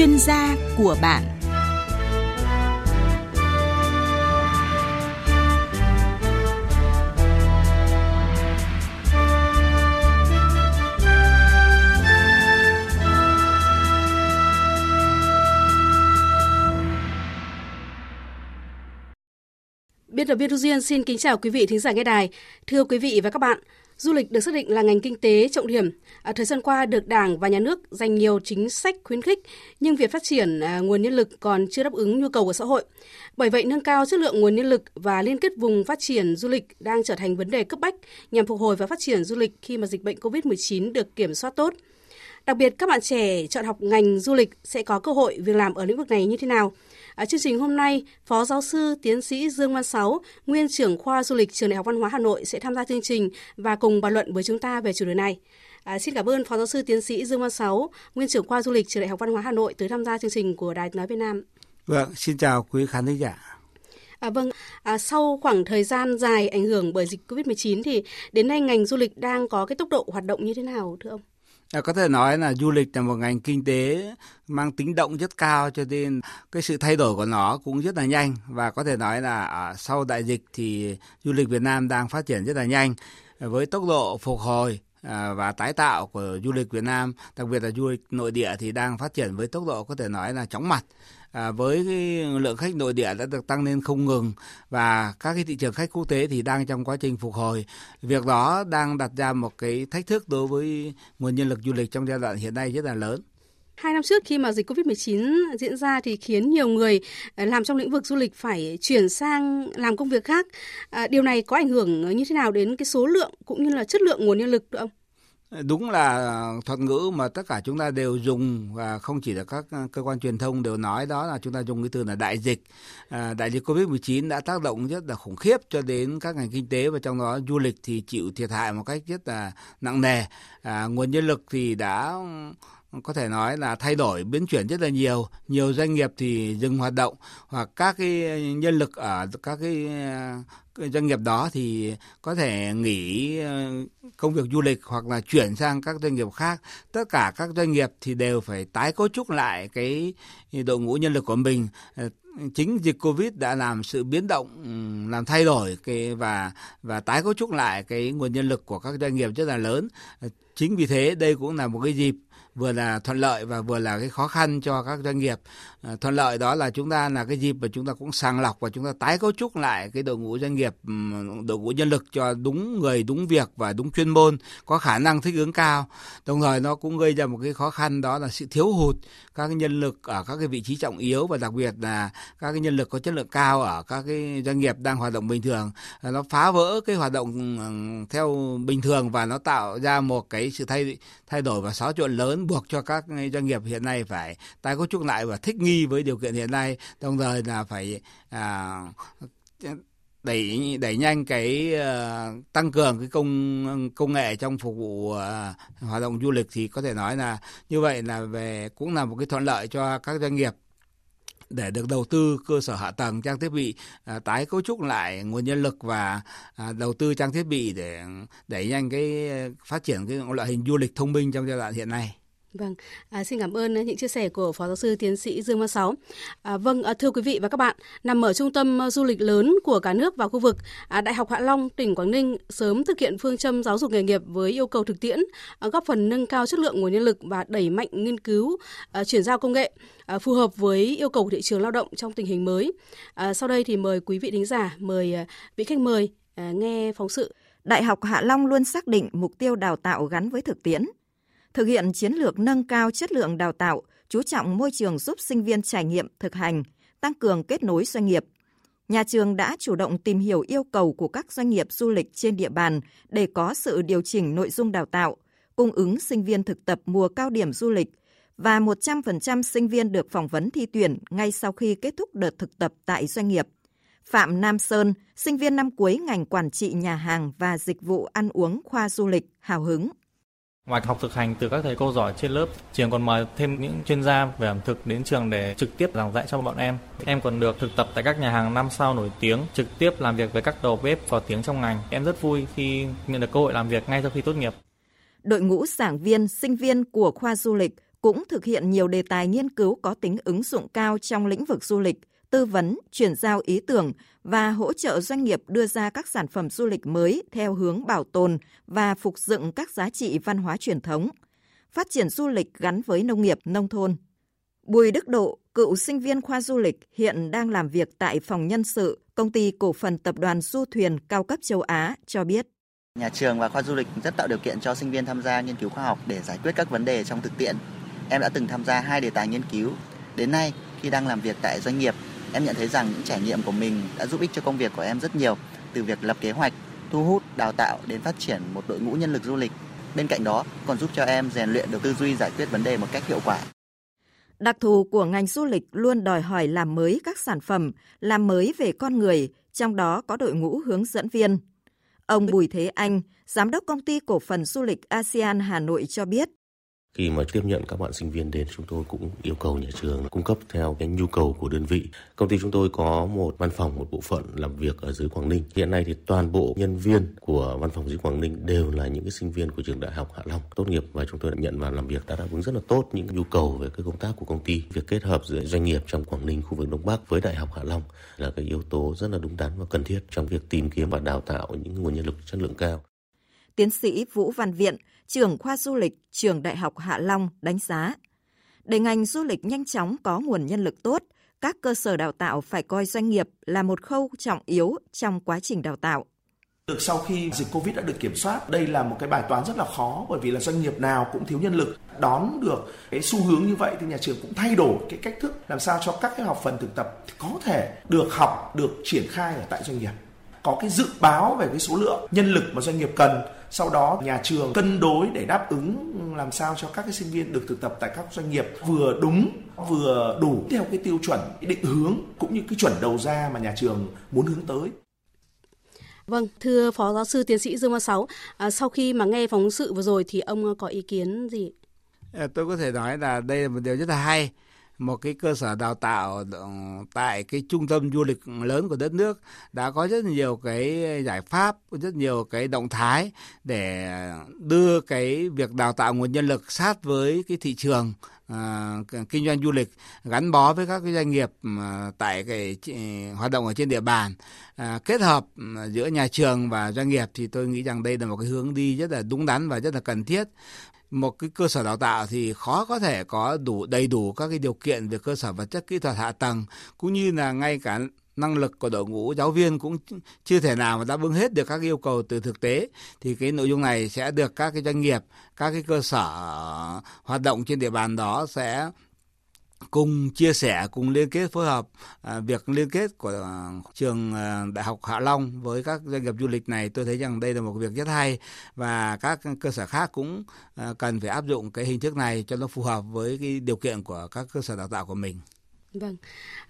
chuyên gia của bạn Biên tập viên Thu Duyên xin kính chào quý vị thính giả nghe đài. Thưa quý vị và các bạn, du lịch được xác định là ngành kinh tế trọng điểm. À, thời gian qua được Đảng và Nhà nước dành nhiều chính sách khuyến khích, nhưng việc phát triển à, nguồn nhân lực còn chưa đáp ứng nhu cầu của xã hội. Bởi vậy, nâng cao chất lượng nguồn nhân lực và liên kết vùng phát triển du lịch đang trở thành vấn đề cấp bách nhằm phục hồi và phát triển du lịch khi mà dịch bệnh COVID-19 được kiểm soát tốt. Đặc biệt, các bạn trẻ chọn học ngành du lịch sẽ có cơ hội việc làm ở lĩnh vực này như thế nào? À, chương trình hôm nay, Phó Giáo sư Tiến sĩ Dương Văn Sáu, Nguyên trưởng khoa du lịch Trường Đại học Văn hóa Hà Nội sẽ tham gia chương trình và cùng bàn luận với chúng ta về chủ đề này. À, xin cảm ơn Phó Giáo sư Tiến sĩ Dương Văn Sáu, Nguyên trưởng khoa du lịch Trường Đại học Văn hóa Hà Nội tới tham gia chương trình của Đài Nói Việt Nam. Vâng, xin chào quý khán thính giả. À, vâng, à, sau khoảng thời gian dài ảnh hưởng bởi dịch Covid-19 thì đến nay ngành du lịch đang có cái tốc độ hoạt động như thế nào thưa ông? À, có thể nói là du lịch là một ngành kinh tế mang tính động rất cao cho nên cái sự thay đổi của nó cũng rất là nhanh. Và có thể nói là à, sau đại dịch thì du lịch Việt Nam đang phát triển rất là nhanh với tốc độ phục hồi à, và tái tạo của du lịch Việt Nam, đặc biệt là du lịch nội địa thì đang phát triển với tốc độ có thể nói là chóng mặt à, với cái lượng khách nội địa đã được tăng lên không ngừng và các cái thị trường khách quốc tế thì đang trong quá trình phục hồi. Việc đó đang đặt ra một cái thách thức đối với nguồn nhân lực du lịch trong giai đoạn hiện nay rất là lớn. Hai năm trước khi mà dịch Covid-19 diễn ra thì khiến nhiều người à, làm trong lĩnh vực du lịch phải chuyển sang làm công việc khác. À, điều này có ảnh hưởng như thế nào đến cái số lượng cũng như là chất lượng nguồn nhân lực được không đúng là thuật ngữ mà tất cả chúng ta đều dùng và không chỉ là các cơ quan truyền thông đều nói đó là chúng ta dùng cái từ là đại dịch. À, đại dịch covid 19 đã tác động rất là khủng khiếp cho đến các ngành kinh tế và trong đó du lịch thì chịu thiệt hại một cách rất là nặng nề. À, nguồn nhân lực thì đã có thể nói là thay đổi, biến chuyển rất là nhiều. Nhiều doanh nghiệp thì dừng hoạt động, hoặc các cái nhân lực ở các cái doanh nghiệp đó thì có thể nghỉ ờ, công việc du lịch hoặc là chuyển sang các doanh nghiệp khác. Tất cả các doanh nghiệp thì đều phải tái cấu trúc lại cái đội ngũ nhân lực của mình. Ờ, chính dịch covid đã làm sự biến động ừ, làm thay đổi cái và và tái cấu trúc lại cái nguồn nhân lực của các doanh nghiệp rất là lớn. Ờ, chính vì thế đây cũng là một cái dịp vừa là thuận lợi và vừa là cái khó khăn cho các doanh nghiệp. À, thuận lợi đó là chúng ta là cái dịp mà chúng ta cũng sàng lọc và chúng ta tái cấu trúc lại cái đội ngũ doanh nghiệp đội ngũ nhân lực cho đúng người đúng việc và đúng chuyên môn có khả năng thích ứng cao. Đồng thời nó cũng gây ra một cái khó khăn đó là sự thiếu hụt các cái nhân lực ở các cái vị trí trọng yếu và đặc biệt là các cái nhân lực có chất lượng cao ở các cái doanh nghiệp đang hoạt động bình thường. À, nó phá vỡ cái hoạt động theo bình thường và nó tạo ra một cái sự thay thay đổi và xáo trộn lớn buộc cho các doanh nghiệp hiện nay phải tái cấu trúc lại và thích nghi với điều kiện hiện nay đồng thời là phải à, đẩy đẩy nhanh cái uh, tăng cường cái công công nghệ trong phục vụ uh, hoạt động du lịch thì có thể nói là như vậy là về cũng là một cái thuận lợi cho các doanh nghiệp để được đầu tư cơ sở hạ tầng trang thiết bị à, tái cấu trúc lại nguồn nhân lực và à, đầu tư trang thiết bị để đẩy nhanh cái phát triển cái loại hình du lịch thông minh trong giai đoạn hiện nay. Vâng, à, xin cảm ơn ờ, những chia sẻ của Phó Giáo sư Tiến sĩ Dương Văn Sáu. À, vâng, à, thưa quý vị và các bạn, nằm ở trung tâm ờ, du lịch lớn của cả nước và khu vực, à, Đại học Hạ Long, tỉnh Quảng Ninh sớm thực hiện phương châm giáo dục nghề nghiệp với yêu cầu thực tiễn, à, góp phần nâng cao chất lượng nguồn nhân lực và đẩy mạnh nghiên cứu, à, chuyển giao công nghệ à, phù hợp với yêu cầu của thị trường lao động trong tình hình mới. À, sau đây thì mời quý vị thính giả, mời à, vị khách mời à, nghe phóng sự. Đại học Hạ Long luôn xác định mục tiêu đào tạo gắn với thực tiễn thực hiện chiến lược nâng cao chất lượng đào tạo, chú trọng môi trường giúp sinh viên trải nghiệm thực hành, tăng cường kết nối doanh nghiệp. Nhà trường đã chủ động tìm hiểu yêu cầu của các doanh nghiệp du lịch trên địa bàn để có sự điều chỉnh nội dung đào tạo, cung ứng sinh viên thực tập mùa cao điểm du lịch và 100% sinh viên được phỏng vấn thi tuyển ngay sau khi kết thúc đợt thực tập tại doanh nghiệp. Phạm Nam Sơn, sinh viên năm cuối ngành quản trị nhà hàng và dịch vụ ăn uống khoa du lịch, hào hứng. Ngoài học thực hành từ các thầy cô giỏi trên lớp, trường còn mời thêm những chuyên gia về ẩm thực đến trường để trực tiếp giảng dạy cho bọn em. Em còn được thực tập tại các nhà hàng năm sao nổi tiếng, trực tiếp làm việc với các đầu bếp có tiếng trong ngành. Em rất vui khi nhận được cơ hội làm việc ngay sau khi tốt nghiệp. Đội ngũ giảng viên, sinh viên của khoa du lịch cũng thực hiện nhiều đề tài nghiên cứu có tính ứng dụng cao trong lĩnh vực du lịch, tư vấn, chuyển giao ý tưởng và hỗ trợ doanh nghiệp đưa ra các sản phẩm du lịch mới theo hướng bảo tồn và phục dựng các giá trị văn hóa truyền thống, phát triển du lịch gắn với nông nghiệp, nông thôn. Bùi Đức Độ, cựu sinh viên khoa du lịch, hiện đang làm việc tại phòng nhân sự, công ty cổ phần tập đoàn du thuyền cao cấp châu Á, cho biết. Nhà trường và khoa du lịch rất tạo điều kiện cho sinh viên tham gia nghiên cứu khoa học để giải quyết các vấn đề trong thực tiễn. Em đã từng tham gia hai đề tài nghiên cứu. Đến nay, khi đang làm việc tại doanh nghiệp, em nhận thấy rằng những trải nghiệm của mình đã giúp ích cho công việc của em rất nhiều, từ việc lập kế hoạch, thu hút, đào tạo đến phát triển một đội ngũ nhân lực du lịch. Bên cạnh đó, còn giúp cho em rèn luyện được tư duy giải quyết vấn đề một cách hiệu quả. Đặc thù của ngành du lịch luôn đòi hỏi làm mới các sản phẩm, làm mới về con người, trong đó có đội ngũ hướng dẫn viên. Ông Bùi Thế Anh, giám đốc công ty cổ phần du lịch ASEAN Hà Nội cho biết, khi mà tiếp nhận các bạn sinh viên đến chúng tôi cũng yêu cầu nhà trường cung cấp theo cái nhu cầu của đơn vị. Công ty chúng tôi có một văn phòng, một bộ phận làm việc ở dưới Quảng Ninh. Hiện nay thì toàn bộ nhân viên của văn phòng dưới Quảng Ninh đều là những cái sinh viên của trường Đại học Hạ Long tốt nghiệp và chúng tôi đã nhận vào làm việc đã đáp ứng rất là tốt những nhu cầu về cái công tác của công ty. Việc kết hợp giữa doanh nghiệp trong Quảng Ninh, khu vực Đông Bắc với Đại học Hạ Long là cái yếu tố rất là đúng đắn và cần thiết trong việc tìm kiếm và đào tạo những nguồn nhân lực chất lượng cao. Tiến sĩ Vũ Văn Viện, trưởng khoa du lịch trường Đại học Hạ Long đánh giá, để ngành du lịch nhanh chóng có nguồn nhân lực tốt, các cơ sở đào tạo phải coi doanh nghiệp là một khâu trọng yếu trong quá trình đào tạo. Được sau khi dịch Covid đã được kiểm soát, đây là một cái bài toán rất là khó bởi vì là doanh nghiệp nào cũng thiếu nhân lực. Đón được cái xu hướng như vậy thì nhà trường cũng thay đổi cái cách thức làm sao cho các cái học phần thực tập có thể được học, được triển khai ở tại doanh nghiệp có cái dự báo về cái số lượng nhân lực mà doanh nghiệp cần sau đó nhà trường cân đối để đáp ứng làm sao cho các cái sinh viên được thực tập tại các doanh nghiệp vừa đúng vừa đủ theo cái tiêu chuẩn cái định hướng cũng như cái chuẩn đầu ra mà nhà trường muốn hướng tới Vâng, thưa Phó Giáo sư Tiến sĩ Dương Văn Sáu, à, sau khi mà nghe phóng sự vừa rồi thì ông có ý kiến gì? Tôi có thể nói là đây là một điều rất là hay một cái cơ sở đào tạo tại cái trung tâm du lịch lớn của đất nước đã có rất nhiều cái giải pháp rất nhiều cái động thái để đưa cái việc đào tạo nguồn nhân lực sát với cái thị trường À, kinh doanh du lịch gắn bó với các cái doanh nghiệp à, tại cái hoạt động ở trên địa bàn. À, kết hợp giữa nhà trường và doanh nghiệp thì tôi nghĩ rằng đây là một cái hướng đi rất là đúng đắn và rất là cần thiết một cái cơ sở đào tạo thì khó có thể có đủ, đầy đủ các cái điều kiện về cơ sở vật chất kỹ thuật hạ tầng, cũng như là ngay cả năng lực của đội ngũ giáo viên cũng chưa thể nào mà đáp ứng hết được các yêu cầu từ thực tế. Thì cái nội dung này sẽ được các cái doanh nghiệp, các cái cơ sở hoạt động trên địa bàn đó sẽ cùng chia sẻ cùng liên kết phối hợp à, việc liên kết của à, trường à, đại học Hạ Long với các doanh nghiệp du lịch này tôi thấy rằng đây là một việc rất hay và các cơ sở khác cũng à, cần phải áp dụng cái hình thức này cho nó phù hợp với cái điều kiện của các cơ sở đào tạo của mình. Vâng,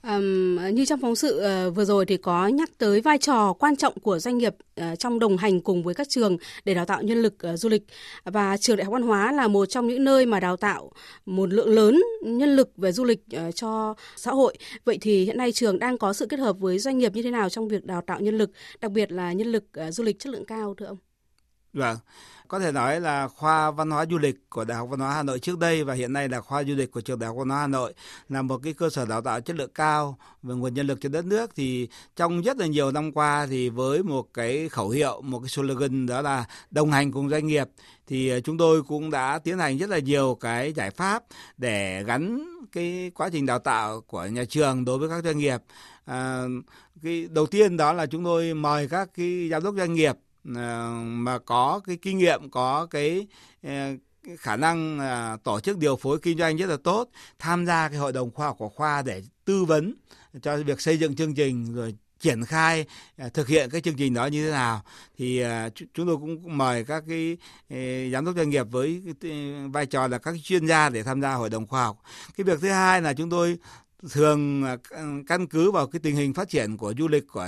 um, như trong phóng sự uh, vừa rồi thì có nhắc tới vai trò quan trọng của doanh nghiệp uh, trong đồng hành cùng với các trường để đào tạo nhân lực uh, du lịch và trường đại học văn hóa là một trong những nơi mà đào tạo một lượng lớn nhân lực về du lịch uh, cho xã hội. Vậy thì hiện nay trường đang có sự kết hợp với doanh nghiệp như thế nào trong việc đào tạo nhân lực, đặc biệt là nhân lực uh, du lịch chất lượng cao thưa ông? Vâng. Có thể nói là khoa văn hóa du lịch của Đại học Văn hóa Hà Nội trước đây và hiện nay là khoa du lịch của trường Đại học Văn hóa Hà Nội là một cái cơ sở đào tạo chất lượng cao về nguồn nhân lực cho đất nước thì trong rất là nhiều năm qua thì với một cái khẩu hiệu, một cái slogan đó là đồng hành cùng doanh nghiệp thì ờ, chúng tôi cũng đã tiến hành rất là nhiều cái giải pháp để gắn cái quá trình đào tạo của nhà trường đối với các doanh nghiệp. À, cái đầu tiên đó là chúng tôi mời các cái giám đốc doanh nghiệp Ờ, mà có cái kinh nghiệm có cái, ờ, khả năng ờ, tổ chức điều phối kinh doanh rất là tốt tham gia cái hội đồng khoa học của khoa để tư vấn cho việc xây dựng chương trình rồi triển khai thực hiện cái chương trình đó như thế nào. Thì chúng tôi cũng mời các cái giám đốc doanh nghiệp với vai trò là các chuyên gia để tham gia hội đồng khoa học. Cái việc thứ hai là chúng tôi thường ừ, căn cứ vào cái tình hình phát triển của du lịch của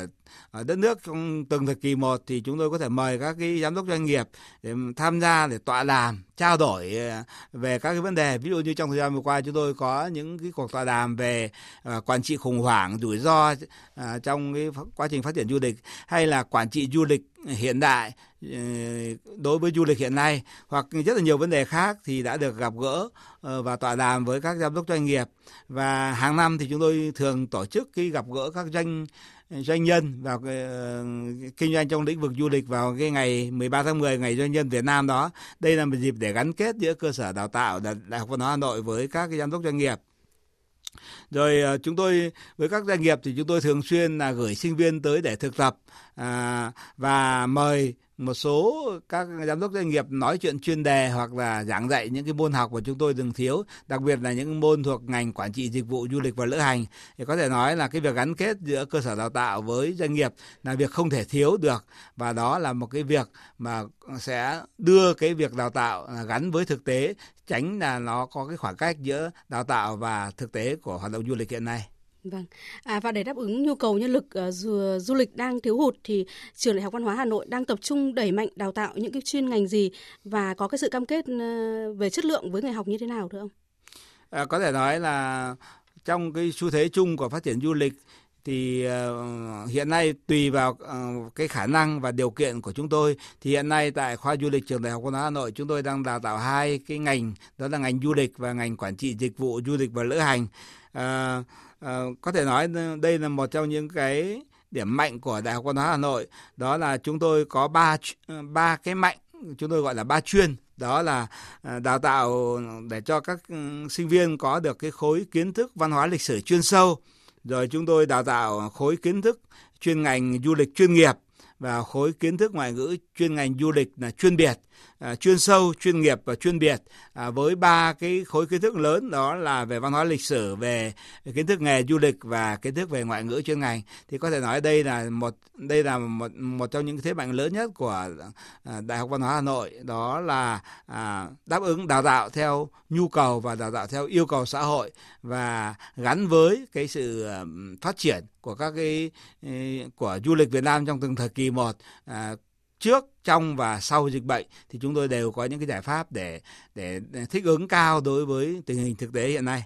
ờ, đất nước trong từng thời kỳ một thì chúng tôi có thể mời các cái giám đốc doanh nghiệp để tham gia để tọa đàm, trao đổi ờ, về các cái vấn đề. Ví dụ như trong thời gian vừa qua chúng tôi có những cái cuộc tọa đàm về ờ, quản trị khủng hoảng rủi ro trong cái quá trình phát triển du lịch hay là quản trị du lịch hiện đại ờ, đối với du lịch hiện nay hoặc rất là nhiều vấn đề khác thì đã được gặp gỡ ờ, và tọa đàm với các giám đốc doanh nghiệp và hàng năm thì chúng tôi thường tổ chức cái gặp gỡ các doanh doanh nhân vào ờ, kinh doanh trong lĩnh vực du lịch vào cái ngày 13 tháng 10 ngày doanh nhân Việt Nam đó. Đây là một dịp để gắn kết giữa cơ sở đào tạo Đại học Văn hóa Hà Nội với các cái giám đốc doanh nghiệp. Rồi ờ, chúng tôi với các doanh nghiệp thì chúng tôi thường xuyên là gửi sinh viên tới để thực tập à, và mời một số các giám đốc doanh nghiệp nói chuyện chuyên đề hoặc là giảng dạy những cái môn học mà chúng tôi từng thiếu, đặc biệt là những môn thuộc ngành quản trị dịch vụ du lịch và lữ hành. Thì có thể nói là cái việc gắn kết giữa cơ sở đào tạo với doanh nghiệp là việc không thể thiếu được và đó là một cái việc mà sẽ đưa cái việc đào tạo gắn với thực tế tránh là nó có cái khoảng cách giữa đào tạo và thực tế của hoạt động du lịch hiện nay. Vâng. À, và để đáp ứng nhu cầu nhân lực uh, du, du lịch đang thiếu hụt thì trường Đại học Văn hóa Hà Nội đang tập trung đẩy mạnh đào tạo những cái chuyên ngành gì và có cái sự cam kết uh, về chất lượng với người học như thế nào thưa ông? À, có thể nói là trong cái xu thế chung của phát triển du lịch thì uh, hiện nay tùy vào uh, cái khả năng và điều kiện của chúng tôi thì hiện nay tại khoa du lịch trường đại học văn hóa hà nội chúng tôi đang đào tạo hai cái ngành đó là ngành du lịch và ngành quản trị dịch vụ du lịch và lữ hành à, à, có thể nói đây là một trong những cái điểm mạnh của Đại học Văn hóa Hà Nội. Đó là chúng tôi có ba ờ, ba cái mạnh chúng tôi gọi là ba chuyên. Đó là đào tạo để cho các ừ, sinh viên có được cái khối kiến thức văn hóa lịch sử chuyên sâu. Rồi chúng tôi đào tạo khối kiến thức chuyên ngành du lịch chuyên nghiệp và khối kiến thức ngoại ngữ chuyên ngành du lịch là chuyên biệt à, chuyên sâu chuyên nghiệp và chuyên biệt. À, với ba cái khối kiến thức lớn đó là về văn hóa lịch sử về kiến thức nghề du lịch và kiến thức về ngoại ngữ chuyên ngành. Thì có thể nói đây là một đây là một một trong những thế mạnh lớn nhất của à, đại học văn hóa hà nội. Đó là à, đáp ứng đào tạo theo nhu cầu và đào tạo theo yêu cầu xã hội và gắn với cái sự à, phát triển của các cái à, của du lịch Việt Nam trong từng thời kỳ một à, trước trong và sau dịch bệnh thì chúng tôi đều có những cái giải pháp để để thích ứng cao đối với tình hình thực tế hiện nay.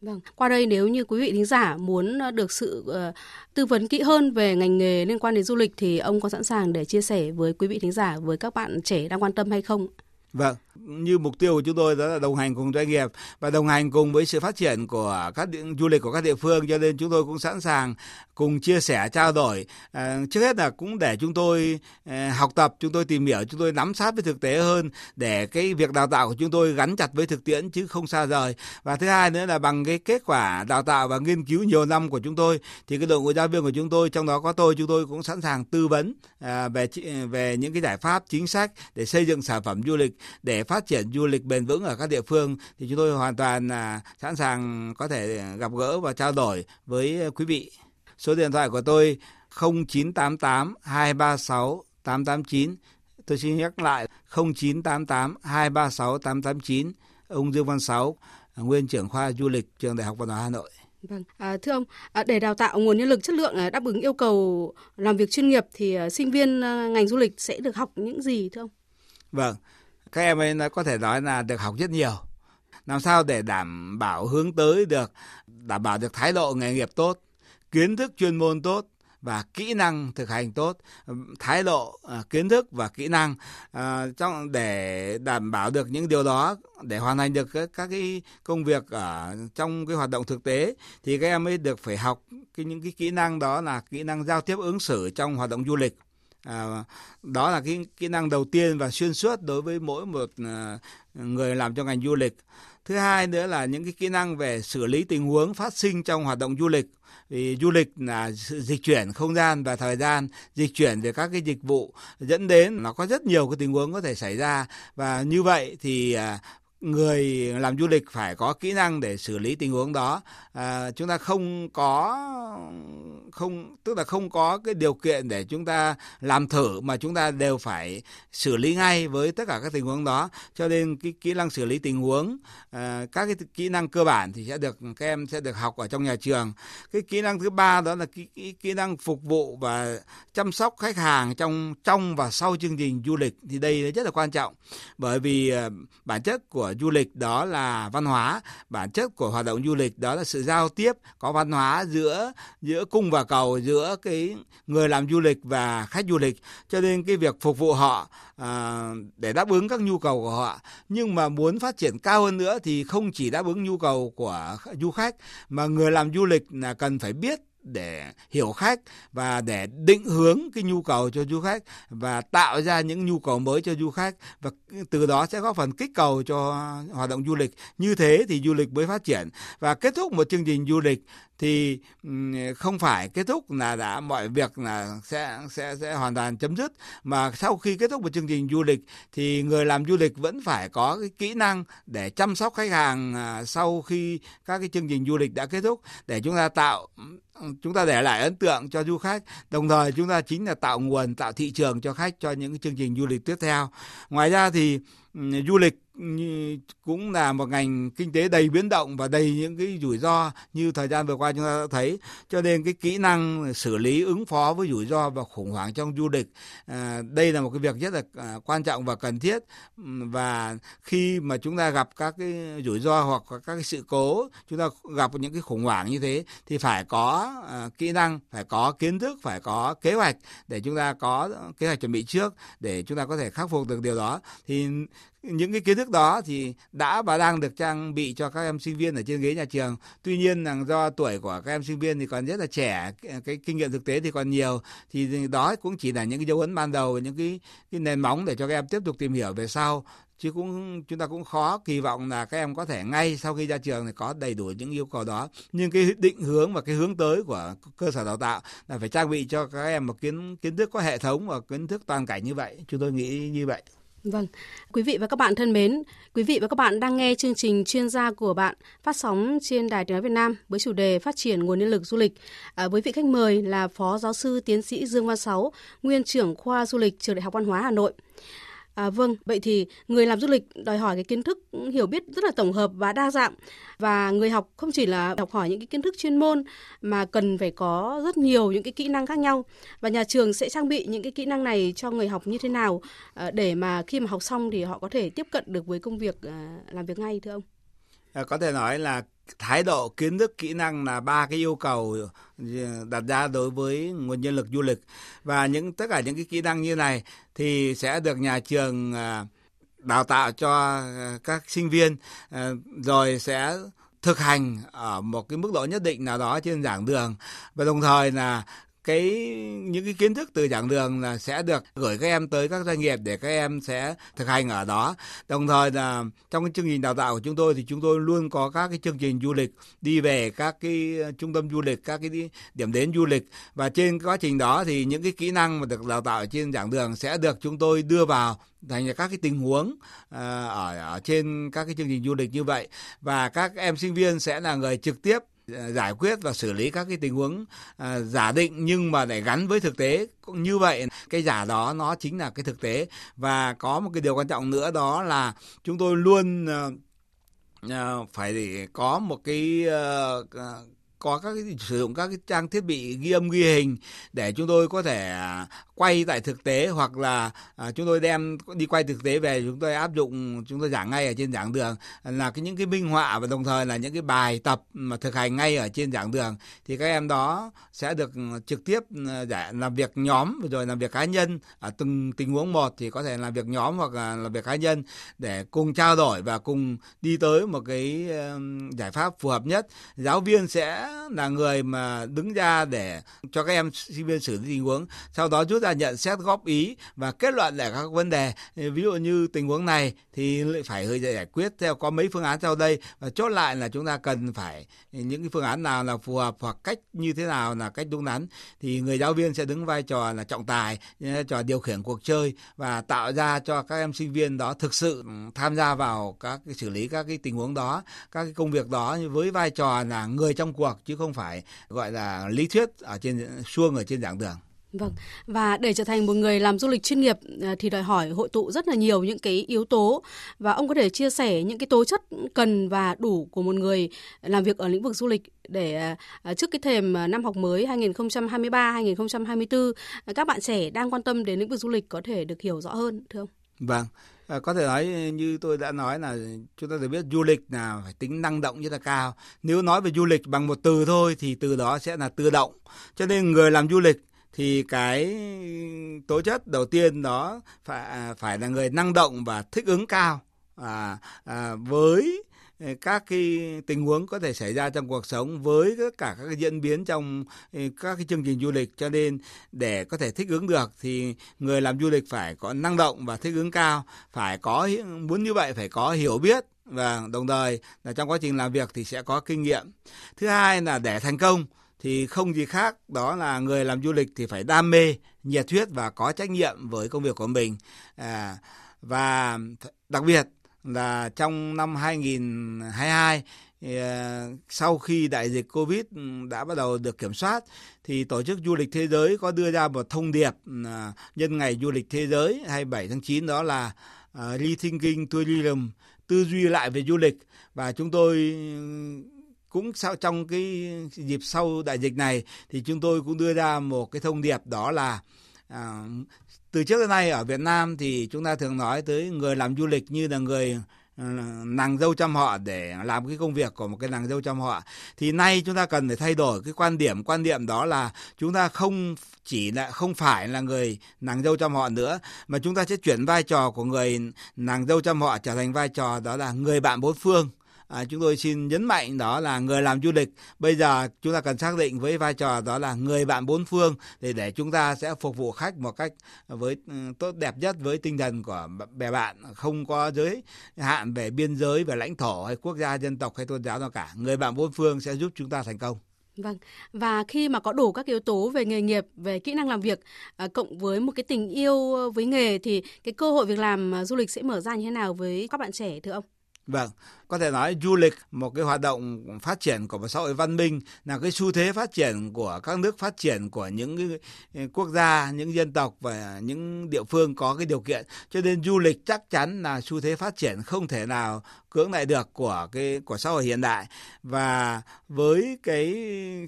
Vâng, qua đây nếu như quý vị thính giả muốn được sự uh, tư vấn kỹ hơn về ngành nghề liên quan đến du lịch thì ông có sẵn sàng để chia sẻ với quý vị thính giả với các bạn trẻ đang quan tâm hay không? Vâng, như mục tiêu của chúng tôi đó là đồng hành cùng doanh nghiệp và đồng hành cùng với sự phát triển của các địa, du lịch của các địa phương cho nên chúng tôi cũng sẵn sàng cùng chia sẻ trao đổi. À, trước hết là cũng để chúng tôi à, học tập chúng tôi tìm hiểu chúng tôi nắm sát với thực tế hơn để cái việc đào tạo của chúng tôi gắn chặt với thực tiễn chứ không xa rời. Và thứ hai nữa là bằng cái kết quả đào tạo và nghiên cứu nhiều năm của chúng tôi thì cái đội ngũ giáo viên của chúng tôi trong đó có tôi chúng tôi cũng sẵn sàng tư vấn à, về về những cái giải pháp chính sách để xây dựng sản phẩm du lịch để phát triển du lịch bền vững ở các địa phương thì chúng tôi hoàn toàn là sẵn sàng có thể gặp gỡ và trao đổi với quý vị. Số điện thoại của tôi 0988 236 889. Tôi xin nhắc lại 0988 236 889. Ông Dương Văn Sáu, nguyên trưởng khoa du lịch trường Đại học Văn hóa Hà Nội. Vâng, à, thưa ông, à, để đào tạo nguồn nhân lực chất lượng à, đáp ứng yêu cầu làm việc chuyên nghiệp thì à, sinh viên à, ngành du lịch sẽ được học những gì thưa ông? Vâng, các em ấy nó có thể nói là được học rất nhiều. Làm sao để đảm bảo hướng tới được đảm bảo được thái độ nghề nghiệp tốt kiến thức chuyên môn tốt và kỹ năng thực hành tốt thái độ à, kiến thức và kỹ năng à, trong để đảm bảo được những điều đó để hoàn thành được các, các cái công việc ở trong cái hoạt động thực tế thì các em ấy được phải học cái những cái kỹ năng đó là kỹ năng giao tiếp ứng xử trong hoạt động du lịch à, đó là cái kỹ năng đầu tiên và xuyên suốt đối với mỗi một à, người làm trong ngành du lịch. Thứ hai nữa là những cái kỹ năng về xử lý tình huống phát sinh trong hoạt động du lịch. Vì du lịch là sự dịch chuyển không gian và thời gian dịch chuyển về các cái dịch vụ dẫn đến nó có rất nhiều cái tình huống có thể xảy ra. Và như vậy thì à, người làm du lịch phải có kỹ năng để xử lý tình huống đó. À, chúng ta không có không tức là không có cái điều kiện để chúng ta làm thử mà chúng ta đều phải xử lý ngay với tất cả các tình huống đó. Cho nên cái kỹ năng xử lý tình huống à, các cái kỹ năng cơ bản thì sẽ được các em sẽ được học ở trong nhà trường. Cái kỹ năng thứ ba đó là kỹ, kỹ, kỹ năng phục vụ và chăm sóc khách hàng trong trong và sau chương trình du lịch thì đây rất là quan trọng. Bởi vì à, bản chất của du lịch đó là văn hóa. Bản chất của hoạt động du lịch đó là sự giao tiếp có văn hóa giữa giữa cung và cầu giữa cái người làm du lịch và khách du lịch. Cho nên cái việc phục vụ họ à, để đáp ứng các nhu cầu của họ. Nhưng mà muốn phát triển cao hơn nữa thì không chỉ đáp ứng nhu cầu của du khách mà người làm du lịch là cần phải biết để hiểu khách và để định hướng cái nhu cầu cho du khách và tạo ra những nhu cầu mới cho du khách. Và từ đó sẽ góp phần kích cầu cho hoạt động du lịch. Như thế thì du lịch mới phát triển. Và kết thúc một chương trình du lịch thì không phải kết thúc là đã, mọi việc là sẽ sẽ sẽ hoàn toàn chấm dứt. Mà sau khi kết thúc một chương trình du lịch thì người làm du lịch vẫn phải có cái kỹ năng để chăm sóc khách hàng à, sau khi các cái chương trình du lịch đã kết thúc để chúng ta tạo chúng ta để lại ấn tượng cho du khách. Đồng thời chúng ta chính là tạo nguồn, tạo thị trường cho khách cho những cái chương trình du lịch tiếp theo. Ngoài ra thì du lịch cũng là một ngành kinh tế đầy biến động và đầy những cái rủi ro như thời gian vừa qua chúng ta đã thấy. Cho nên cái kỹ năng xử lý ứng phó với rủi ro và khủng hoảng trong du lịch à, đây là một cái việc rất là à, quan trọng và cần thiết. Và khi mà chúng ta gặp các cái rủi ro hoặc các cái sự cố chúng ta gặp những cái khủng hoảng như thế thì phải có à, kỹ năng phải có kiến thức phải có kế hoạch để chúng ta có kế hoạch chuẩn bị trước để chúng ta có thể khắc phục được điều đó. Thì những cái kiến thức đó thì đã và đang được trang bị cho các em sinh viên ở trên ghế nhà trường. Tuy nhiên là do tuổi của các em sinh viên thì còn rất là trẻ, cái kinh nghiệm thực tế thì còn nhiều. Thì đó cũng chỉ là những cái dấu ấn ban đầu, những cái cái nền móng để cho các em tiếp tục tìm hiểu về sau. Chứ cũng, chúng ta cũng khó kỳ vọng là các em có thể ngay sau khi ra trường thì có đầy đủ những yêu cầu đó. Nhưng cái định hướng và cái hướng tới của cơ sở đào tạo là phải trang bị cho các em một kiến kiến thức có hệ thống và kiến thức toàn cảnh như vậy. Chúng tôi nghĩ như vậy. Vâng, quý vị và các bạn thân mến, quý vị và các bạn đang nghe chương trình chuyên gia của bạn phát sóng trên Đài Tiếng nói Việt Nam với chủ đề phát triển nguồn nhân lực du lịch. À, với vị khách mời là Phó Giáo sư Tiến sĩ Dương Văn Sáu, nguyên trưởng khoa du lịch Trường Đại học Văn hóa Hà Nội. À, vâng, vậy thì người làm du lịch đòi hỏi cái kiến thức hiểu biết rất là tổng hợp và đa dạng và người học không chỉ là học hỏi những cái kiến thức chuyên môn mà cần phải có rất nhiều những cái kỹ năng khác nhau và nhà trường sẽ trang bị những cái kỹ năng này cho người học như thế nào à, để mà khi mà học xong thì họ có thể tiếp cận được với công việc à, làm việc ngay thưa ông? À, có thể nói là thái độ, kiến thức, kỹ năng là ba cái yêu cầu ờ, đặt ra đối với nguồn nhân lực du lịch. Và những, tất cả những cái kỹ năng như này thì sẽ được nhà trường ờ, đào tạo cho ờ, các sinh viên rồi sẽ thực hành ở một cái mức độ nhất định nào đó trên giảng đường. Và đồng thời là cái, những cái kiến thức từ giảng đường là sẽ được gửi các em tới các doanh nghiệp để các em sẽ thực hành ở đó. Đồng thời là trong cái chương trình đào tạo của chúng tôi thì chúng tôi luôn có các cái chương trình du lịch, đi về các cái ờ, trung tâm du lịch, các cái điểm đến du lịch. Và trên quá trình đó thì những cái kỹ năng mà được đào tạo trên giảng đường sẽ được chúng tôi đưa vào thành là các cái tình huống ờ, ở ở trên các cái chương trình du lịch như vậy. Và các em sinh viên sẽ là người trực tiếp Ờ, giải quyết và xử lý các cái tình huống à, giả định nhưng mà để gắn với thực tế. Cũng như vậy cái giả đó nó chính là cái thực tế. Và có một cái điều quan trọng nữa đó là chúng tôi luôn uh, phải có một cái uh, có các cái, sử dụng các cái trang thiết bị ghi âm ghi hình để chúng tôi có thể à, quay tại thực tế hoặc là à, chúng tôi đem đi quay thực tế về chúng tôi áp dụng chúng tôi giảng ngay ở trên giảng đường là cái những cái minh họa và đồng thời là những cái bài tập mà thực hành ngay ở trên giảng đường thì các em đó sẽ được trực tiếp à, để làm việc nhóm rồi làm việc cá nhân ở từng tình huống một thì có thể làm việc nhóm hoặc là làm việc cá nhân để cùng trao đổi và cùng đi tới một cái à, giải pháp phù hợp nhất. Giáo viên sẽ là người mà đứng ra để cho các em sinh viên xử lý tình huống sau đó rút ra là nhận xét góp ý và kết luận lại các vấn đề. Ví dụ như tình huống này thì phải giải quyết theo, có mấy phương án sau đây. Và chốt lại là chúng ta cần phải những cái phương án nào là phù hợp hoặc cách như thế nào là cách đúng đắn. Thì người giáo viên sẽ đứng vai trò là trọng tài, trò điều khiển cuộc chơi và tạo ra cho các em sinh viên đó thực sự tham gia vào các cái xử lý các cái tình huống đó, các cái công việc đó với vai trò là người trong cuộc chứ không phải gọi là lý thuyết ở trên suông ở trên giảng đường. Vâng, và để trở thành một người làm du lịch chuyên nghiệp à, thì đòi hỏi hội tụ rất là nhiều những cái yếu tố và ông có thể chia sẻ những cái tố chất cần và đủ của một người làm việc ở lĩnh vực du lịch để à, à, trước cái thềm năm học mới 2023-2024 các bạn trẻ đang quan tâm đến lĩnh vực du lịch có thể được hiểu rõ hơn thưa ông? Vâng, À, có thể nói như tôi đã nói là chúng ta đều biết du lịch là phải tính năng động rất là cao. Nếu nói về du lịch bằng một từ thôi thì từ đó sẽ là tự động. Cho nên người làm du lịch thì cái tố chất đầu tiên đó phải à, phải là người năng động và thích ứng cao. À, à, với các cái tình huống có thể xảy ra trong cuộc sống với tất cả các cái diễn biến trong ừ, các cái chương trình du lịch cho nên để có thể thích ứng được thì người làm du lịch phải có năng động và thích ứng cao phải có muốn như vậy phải có hiểu biết. Và đồng thời là trong quá trình làm việc thì sẽ có kinh nghiệm. Thứ hai là để thành công thì không gì khác đó là người làm du lịch thì phải đam mê nhiệt huyết và có trách nhiệm với công việc của mình. À, và đặc biệt là trong năm 2022 ờ, sau khi đại dịch Covid ừ, đã bắt đầu được kiểm soát thì tổ chức du lịch thế giới có đưa ra một thông điệp ừ, à, nhân ngày du lịch thế giới 27 tháng 9 đó là ờ, rethinking tourism tư duy lại về du lịch. Và chúng tôi ừ, cũng sau trong cái dịp sau đại dịch này thì chúng tôi cũng đưa ra một cái thông điệp đó là à, từ trước đến nay ở Việt Nam thì chúng ta thường nói tới người làm du lịch như là người à, nàng dâu chăm họ để làm cái công việc của một cái nàng dâu chăm họ. Thì nay chúng ta cần phải thay đổi cái quan điểm. Quan niệm đó là chúng ta không chỉ là không phải là người nàng dâu chăm họ nữa mà chúng ta sẽ chuyển vai trò của người nàng dâu chăm họ trở thành vai trò đó là người bạn bốn phương à, chúng tôi xin nhấn mạnh đó là người làm du lịch. Bây giờ chúng ta cần xác định với vai trò đó là người bạn bốn phương để để chúng ta sẽ phục vụ khách một cách với ừ, tốt đẹp nhất với tinh thần của bè bạn không có giới hạn về biên giới về lãnh thổ hay quốc gia dân tộc hay tôn giáo nào cả. Người bạn bốn phương sẽ giúp chúng ta thành công. Vâng, và khi mà có đủ các yếu tố về nghề nghiệp, về kỹ năng làm việc à, cộng với một cái tình yêu với nghề thì cái cơ hội việc làm à, du lịch sẽ mở ra như thế nào với các bạn trẻ thưa ông? Vâng, có thể nói du lịch một cái hoạt động phát triển của một xã hội văn minh là cái xu thế phát triển của các nước phát triển của những cái quốc gia, những dân tộc và những địa phương có cái điều kiện. Cho nên du lịch chắc chắn là xu thế phát triển không thể nào cưỡng lại được của cái của xã hội hiện đại và với cái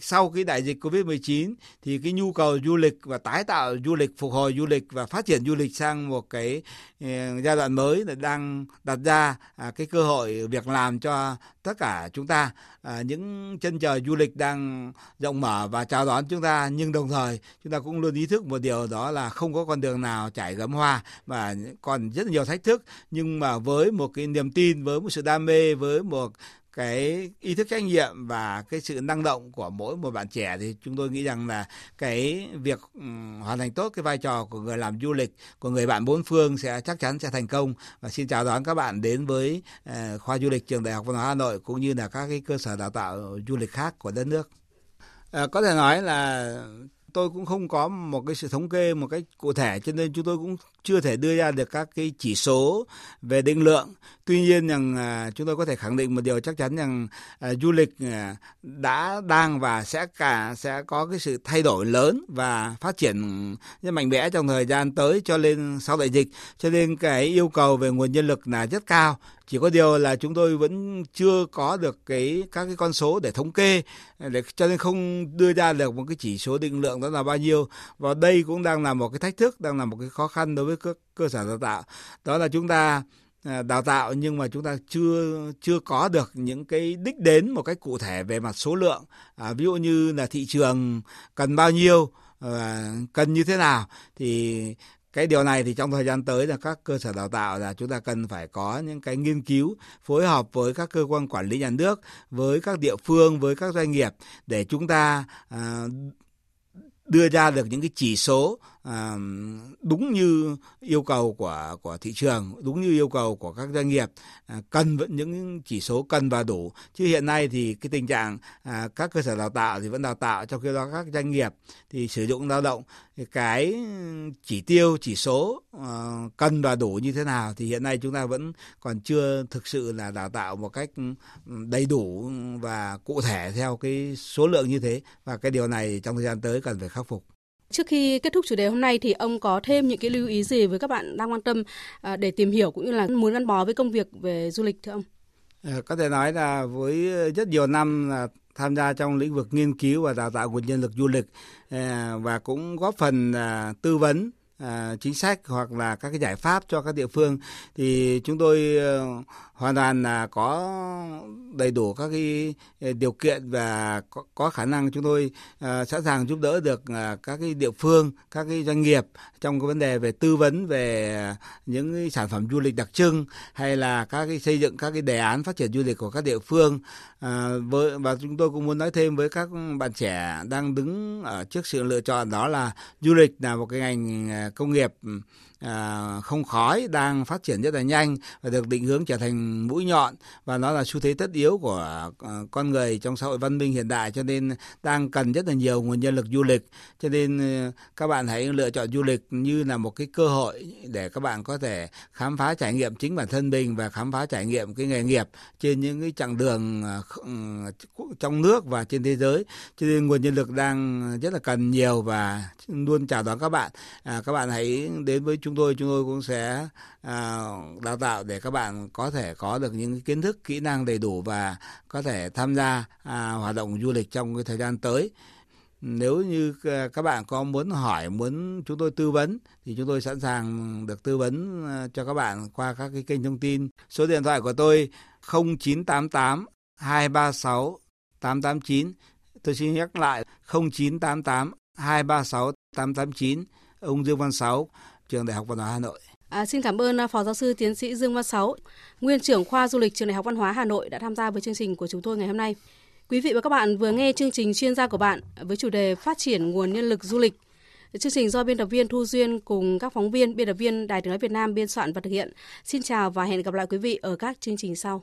sau cái đại dịch Covid-19 thì cái nhu cầu du lịch và tái tạo du lịch, phục hồi du lịch và phát triển du lịch sang một cái ờ, giai đoạn mới là đang đặt ra à, cái cơ hội việc làm cho tất cả chúng ta à, những chân trời du lịch đang rộng mở và chào đón chúng ta. Nhưng đồng thời chúng ta cũng luôn ý thức một điều đó là không có con đường nào trải gấm hoa và còn rất nhiều thách thức. Nhưng mà với một cái niềm tin với một sự đam mê với một cái ý thức trách nhiệm và cái sự năng động của mỗi một bạn trẻ thì chúng tôi nghĩ rằng là cái việc hoàn thành tốt cái vai trò của người làm du lịch của người bạn bốn phương sẽ chắc chắn sẽ thành công. Và xin chào đón các bạn đến với ờ, khoa du lịch trường đại học văn hóa hà nội cũng như là các cái cơ sở đào tạo du lịch khác của đất nước. À, có thể nói là tôi cũng không có một cái sự thống kê một cách cụ thể cho nên chúng tôi cũng chưa thể đưa ra được các cái chỉ số về định lượng. Tuy nhiên rằng à, chúng tôi có thể khẳng định một điều chắc chắn rằng à, du lịch à, đã đang và sẽ cả sẽ có cái sự thay đổi lớn và phát triển rất mạnh mẽ trong thời gian tới cho nên sau đại dịch. Cho nên cái yêu cầu về nguồn nhân lực là rất cao. Chỉ có điều là chúng tôi vẫn chưa có được cái các cái con số để thống kê để cho nên không đưa ra được một cái chỉ số định lượng đó là bao nhiêu. Và đây cũng đang là một cái thách thức đang là một cái khó khăn đối với với các cơ sở đào tạo. Đó là chúng ta à, đào tạo nhưng mà chúng ta chưa chưa có được những cái đích đến một cách cụ thể về mặt số lượng. À, ví dụ như là thị trường cần bao nhiêu à, cần như thế nào thì cái điều này thì trong thời gian tới là các cơ sở đào tạo là chúng ta cần phải có những cái nghiên cứu phối hợp với các cơ quan quản lý nhà nước với các địa phương với các doanh nghiệp để chúng ta à, đưa ra được những cái chỉ số à, đúng như yêu cầu của của thị trường đúng như yêu cầu của các doanh nghiệp à, cần vẫn những chỉ số cần và đủ. Chứ hiện nay thì cái tình trạng à, các cơ sở đào tạo thì vẫn đào tạo trong khi đó các doanh nghiệp thì sử dụng lao động. Cái chỉ tiêu chỉ số à, cần và đủ như thế nào thì hiện nay chúng ta vẫn còn chưa thực sự là đào tạo một cách ừ, đầy đủ và cụ thể theo cái số lượng như thế. Và cái điều này trong thời gian tới cần phải khắc phục. Trước khi kết thúc chủ đề hôm nay thì ông có thêm những cái lưu ý gì với các bạn đang quan tâm à, để tìm hiểu cũng như là muốn gắn bó với công việc về du lịch thưa ông? Ờ, có thể nói là với rất nhiều năm là tham gia trong lĩnh vực nghiên cứu và đào tạo nguồn nhân lực du lịch ờ, và cũng góp phần à, tư vấn à, chính sách hoặc là các cái giải pháp cho các địa phương, thì chúng tôi ờ, hoàn toàn là có đầy đủ các cái ờ, điều kiện và có, có khả năng chúng tôi uh, sẵn sàng giúp đỡ được uh, các cái địa phương, các cái doanh nghiệp trong cái vấn đề về tư vấn về những cái sản phẩm du lịch đặc trưng hay là các cái xây dựng các cái đề án phát triển du lịch của các địa phương. Uh, với và chúng tôi cũng muốn nói thêm với các bạn trẻ đang đứng ở trước sự lựa chọn đó là du lịch là một cái ngành công nghiệp à, không khói đang phát triển rất là nhanh và được định hướng trở thành mũi nhọn. Và nó là xu thế tất yếu của à, con người trong xã hội văn minh hiện đại cho nên đang cần rất là nhiều nguồn nhân lực du lịch. Cho nên à, các bạn hãy lựa chọn du lịch như là một cái cơ hội để các bạn có thể khám phá trải nghiệm chính bản thân mình và khám phá trải nghiệm cái nghề nghiệp trên những cái chặng đường à, ừ, trong nước và trên thế giới. Cho nên nguồn nhân lực đang rất là cần nhiều và luôn chào đón các bạn. À, các bạn hãy đến với chúng chúng tôi chúng tôi cũng sẽ à, đào tạo để các bạn có thể có được những kiến thức kỹ năng đầy đủ và có thể tham gia à, hoạt động du lịch trong cái thời gian tới. Nếu như à, các bạn có muốn hỏi muốn chúng tôi tư vấn thì chúng tôi sẵn sàng được tư vấn à, cho các bạn qua các cái kênh thông tin. Số điện thoại của tôi 0988 236 889 tôi xin nhắc lại 0988 236 889 ông Dương Văn Sáu trường Đại học Văn hóa Hà Nội. À, xin cảm ơn à, Phó Giáo sư Tiến sĩ Dương Văn Sáu, Nguyên trưởng khoa du lịch Trường Đại học Văn hóa Hà Nội đã tham gia với chương trình của chúng tôi ngày hôm nay. Quý vị và các bạn vừa nghe chương trình chuyên gia của bạn với chủ đề phát triển nguồn nhân lực du lịch. Chương trình do biên tập viên Thu Duyên cùng các phóng viên, biên tập viên Đài tiếng nói Việt Nam biên soạn và thực hiện. Xin chào và hẹn gặp lại quý vị ở các chương trình sau.